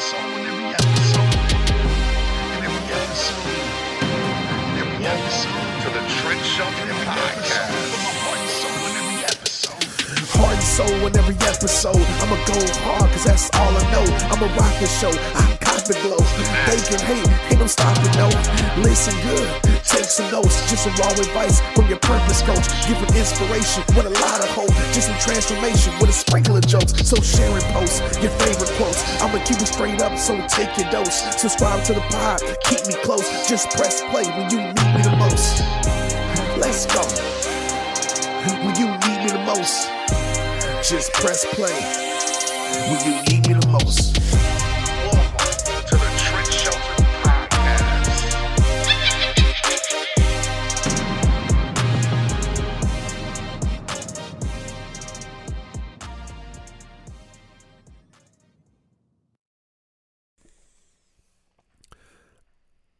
soul in every episode. In every episode. In every episode. To the Trent Shelton In every episode. Podcast. Put my heart and soul in every episode. Heart and soul in every episode. I'ma go hard, cause that's all I know. I'ma rock the show. I got the glow. They can hate, ain't no stopping, no. Listen good, take some notes. Just some raw advice from your purpose coach. Giving inspiration with a lot of hope. Just some transformation with a sprinkle of jokes. So share and post your favorite quotes. I'ma keep it straight up, so take your dose. Subscribe to the pod, keep me close. Just press play when you need me the most. Let's go. When you need me the most. Just press play when you need me the most.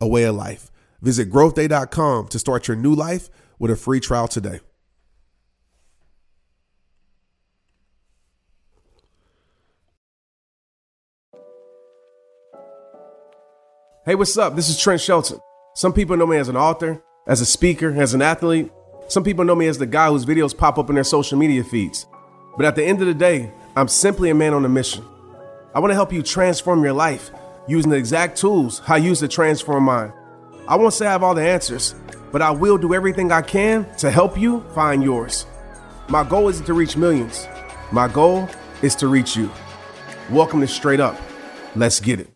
a way of life. Visit growthday.com to start your new life with a free trial today. Hey, what's up? This is Trent Shelton. Some people know me as an author, as a speaker, as an athlete. Some people know me as the guy whose videos pop up in their social media feeds. But at the end of the day, I'm simply a man on a mission. I want to help you transform your life using the exact tools I use to transform mine. I won't say I have all the answers, but I will do everything I can to help you find yours. My goal isn't to reach millions. My goal is to reach you. Welcome to Straight Up. Let's get it.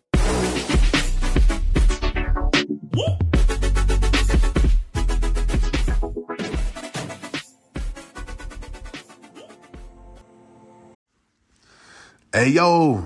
Hey, yo,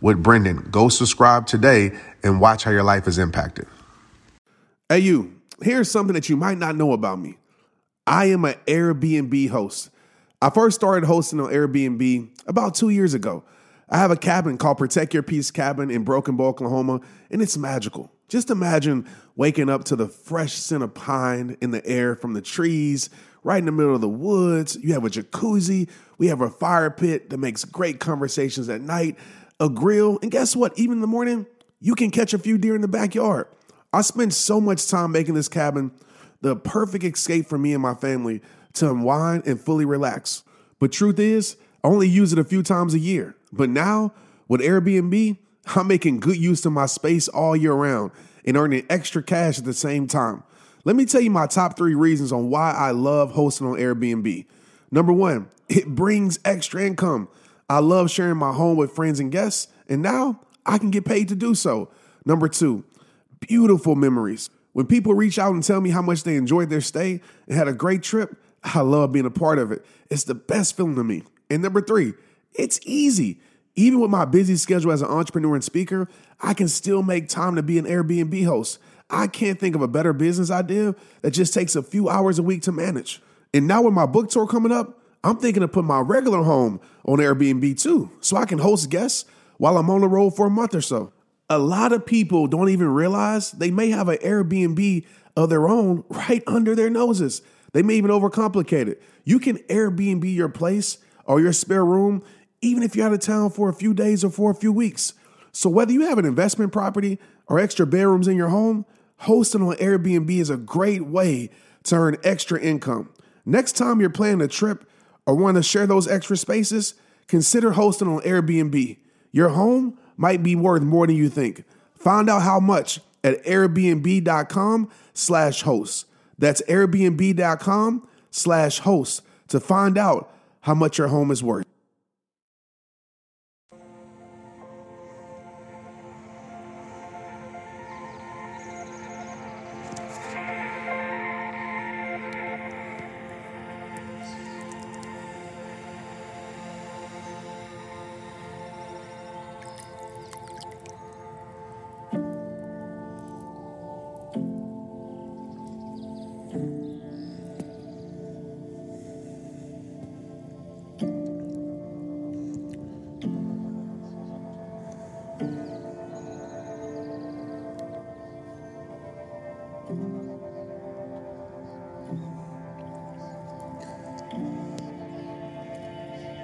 with Brendon. Go subscribe today and watch how your life is impacted. Hey, you, here's something that you might not know about me. I am an Airbnb host. I first started hosting on Airbnb about two years ago. I have a cabin called Protect Your Peace Cabin in Broken Bow, Oklahoma, and it's magical. Just imagine waking up to the fresh scent of pine in the air from the trees, right in the middle of the woods. You have a jacuzzi. We have a fire pit that makes great conversations at night, a grill, and guess what? Even in the morning, you can catch a few deer in the backyard. I spend so much time making this cabin the perfect escape for me and my family to unwind and fully relax. But truth is, I only use it a few times a year. But now, with Airbnb, I'm making good use of my space all year round and earning extra cash at the same time. Let me tell you my top three reasons on why I love hosting on Airbnb. Number one, it brings extra income. I love sharing my home with friends and guests, and now I can get paid to do so. Number two, beautiful memories. When people reach out and tell me how much they enjoyed their stay and had a great trip, I love being a part of it. It's the best feeling to me. And number three, it's easy. Even with my busy schedule as an entrepreneur and speaker, I can still make time to be an Airbnb host. I can't think of a better business idea that just takes a few hours a week to manage. And now with my book tour coming up, I'm thinking of putting my regular home on Airbnb too, so I can host guests while I'm on the road for a month or so. A lot of people don't even realize they may have an Airbnb of their own right under their noses. They may even overcomplicate it. You can Airbnb your place or your spare room, even if you're out of town for a few days or for a few weeks. So, whether you have an investment property or extra bedrooms in your home, hosting on Airbnb is a great way to earn extra income. Next time you're planning a trip or want to share those extra spaces, consider hosting on Airbnb. Your home might be worth more than you think. Find out how much at airbnb.com slash host. That's airbnb.com slash host to find out how much your home is worth.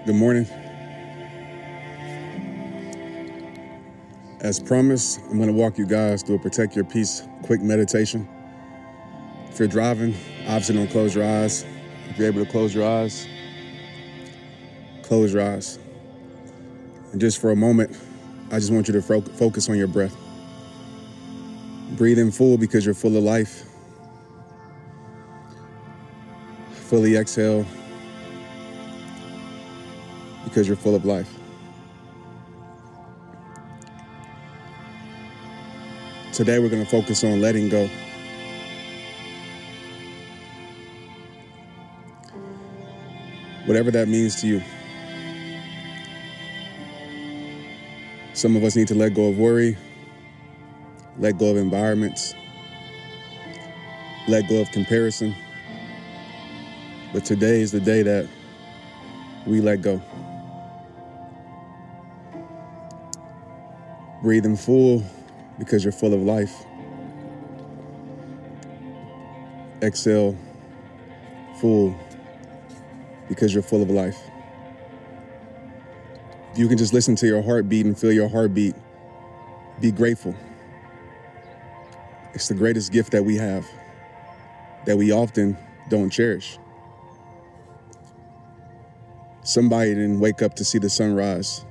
Good morning. As promised, I'm going to walk you guys through a protect your peace quick meditation. If you're driving, obviously don't close your eyes. If you're able to close your eyes, close your eyes. And just for a moment, I just want you to fo- focus on your breath. Breathe in full because you're full of life. Fully exhale because you're full of life. Today, we're going to focus on letting go. Whatever that means to you. Some of us need to let go of worry, let go of environments, let go of comparison. But today is the day that we let go. Breathe in full because you're full of life. Exhale full because you're full of life. If you can just listen to your heartbeat and feel your heartbeat, be grateful. It's the greatest gift that we have that we often don't cherish. Somebody didn't wake up to see the sunrise,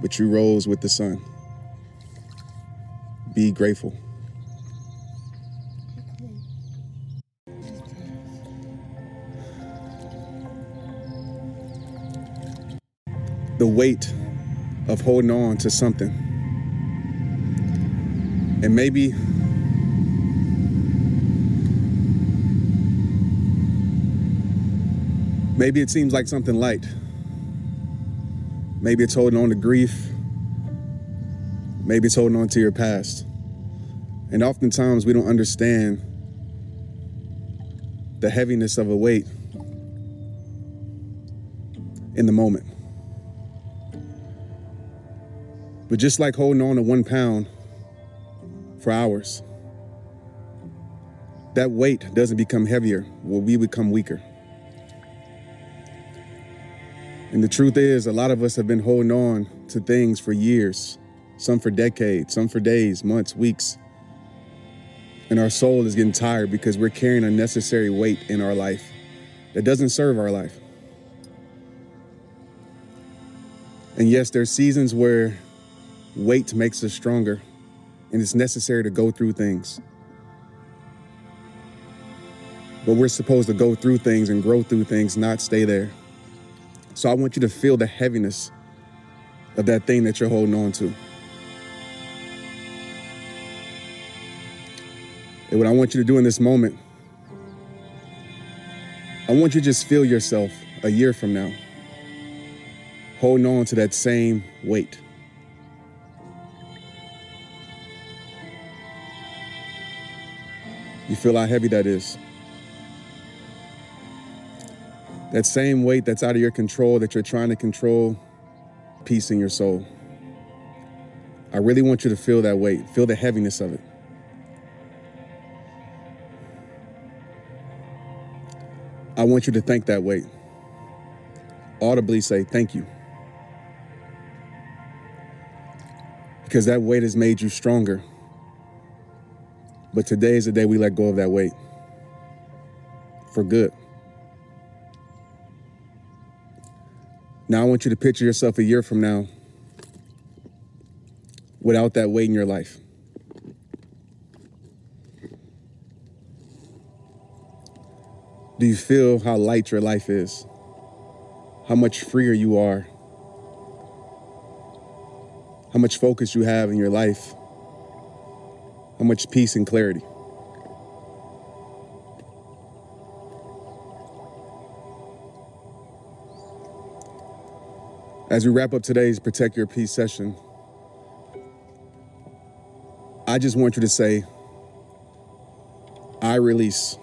but you rose with the sun. Be grateful. The weight of holding on to something. And maybe maybe it seems like something light. Maybe it's holding on to grief. Maybe it's holding on to your past. And oftentimes we don't understand the heaviness of a weight in the moment. But just like holding on to one pound for hours, that weight doesn't become heavier when we become weaker. And the truth is, a lot of us have been holding on to things for years, some for decades, some for days, months, weeks. And our soul is getting tired because we're carrying unnecessary weight in our life that doesn't serve our life. And yes, there's seasons where weight makes us stronger and it's necessary to go through things. But we're supposed to go through things and grow through things, not stay there. So I want you to feel the heaviness of that thing that you're holding on to. And what I want you to do in this moment, I want you to just feel yourself a year from now holding on to that same weight. You feel how heavy that is. That same weight that's out of your control, that you're trying to control, peace in your soul. I really want you to feel that weight, feel the heaviness of it. I want you to think that weight. Audibly say, Thank you. Because that weight has made you stronger. But today is the day we let go of that weight for good. Now, I want you to picture yourself a year from now without that weight in your life. Do you feel how light your life is? How much freer you are? How much focus you have in your life? How much peace and clarity? As we wrap up today's Protect Your Peace session, I just want you to say, I release.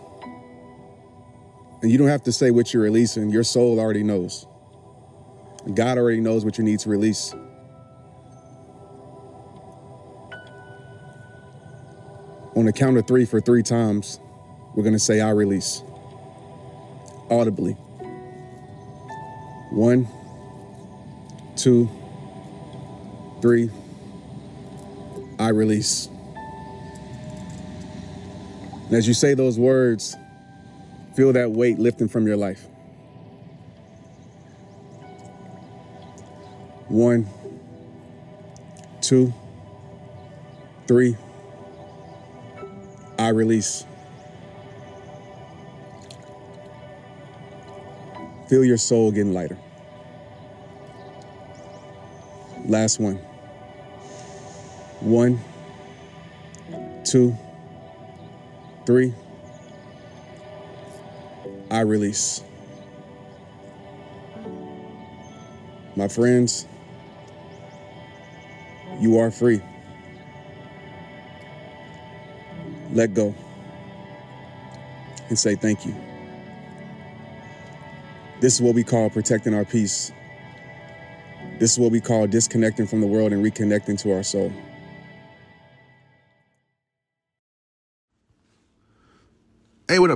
And you don't have to say what you're releasing, your soul already knows. God already knows what you need to release. On the count of three for three times, we're going to say, I release. Audibly. One, two, three. I release. And as you say those words, feel that weight lifting from your life. One, two, three. I release. Feel your soul getting lighter. Last one. One, two, three. I release. My friends, you are free. Let go and say thank you. This is what we call protecting our peace. This is what we call disconnecting from the world and reconnecting to our soul.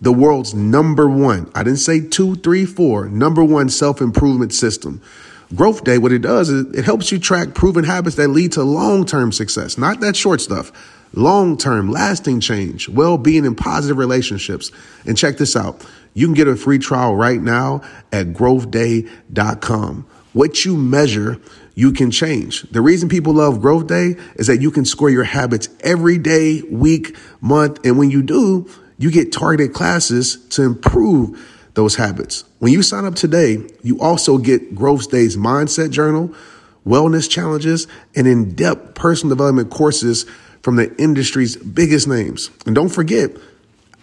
the world's number one, I didn't say two, three, four, number one self improvement system. Growth Day, what it does is it helps you track proven habits that lead to long term success, not that short stuff. Long term, lasting change, well being, and positive relationships. And check this out you can get a free trial right now at growthday.com. What you measure, you can change. The reason people love Growth Day is that you can score your habits every day, week, month. And when you do, you get targeted classes to improve those habits. When you sign up today, you also get Growth Day's mindset journal, wellness challenges, and in depth personal development courses from the industry's biggest names. And don't forget,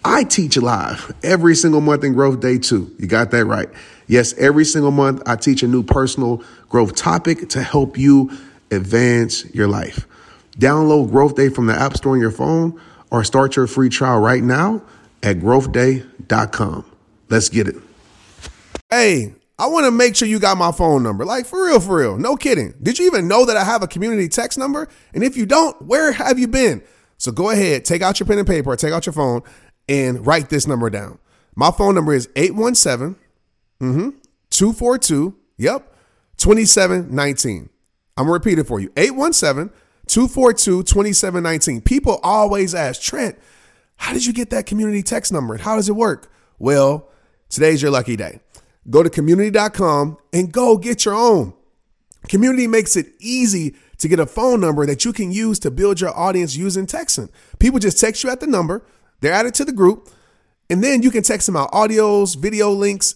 I teach live every single month in Growth Day too. You got that right. Yes, every single month I teach a new personal growth topic to help you advance your life. Download Growth Day from the App Store on your phone or start your free trial right now at growthday.com. Let's get it. Hey, I want to make sure you got my phone number. Like for real, for real. No kidding. Did you even know that I have a community text number? And if you don't, where have you been? So go ahead, take out your pen and paper, take out your phone, and write this number down. My phone number is 817 mm-hmm, 242, yep, 2719. I'm going to repeat it for you 817 242 2719. People always ask, Trent, how did you get that community text number and how does it work? Well, today's your lucky day. Go to community.com and go get your own. Community makes it easy to get a phone number that you can use to build your audience using texting. People just text you at the number, they're added to the group, and then you can text them out audios, video links,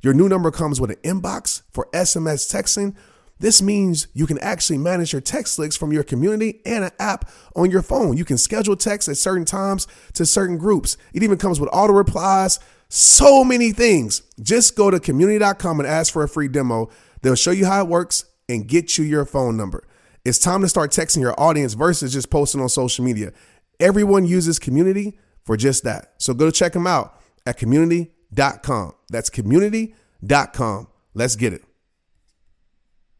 Your new number comes with an inbox for SMS texting. This means you can actually manage your text links from your community and an app on your phone. You can schedule texts at certain times to certain groups. It even comes with auto replies, so many things. Just go to community.com and ask for a free demo. They'll show you how it works and get you your phone number. It's time to start texting your audience versus just posting on social media. Everyone uses community for just that. So go to check them out at community.com. That's community.com. Let's get it.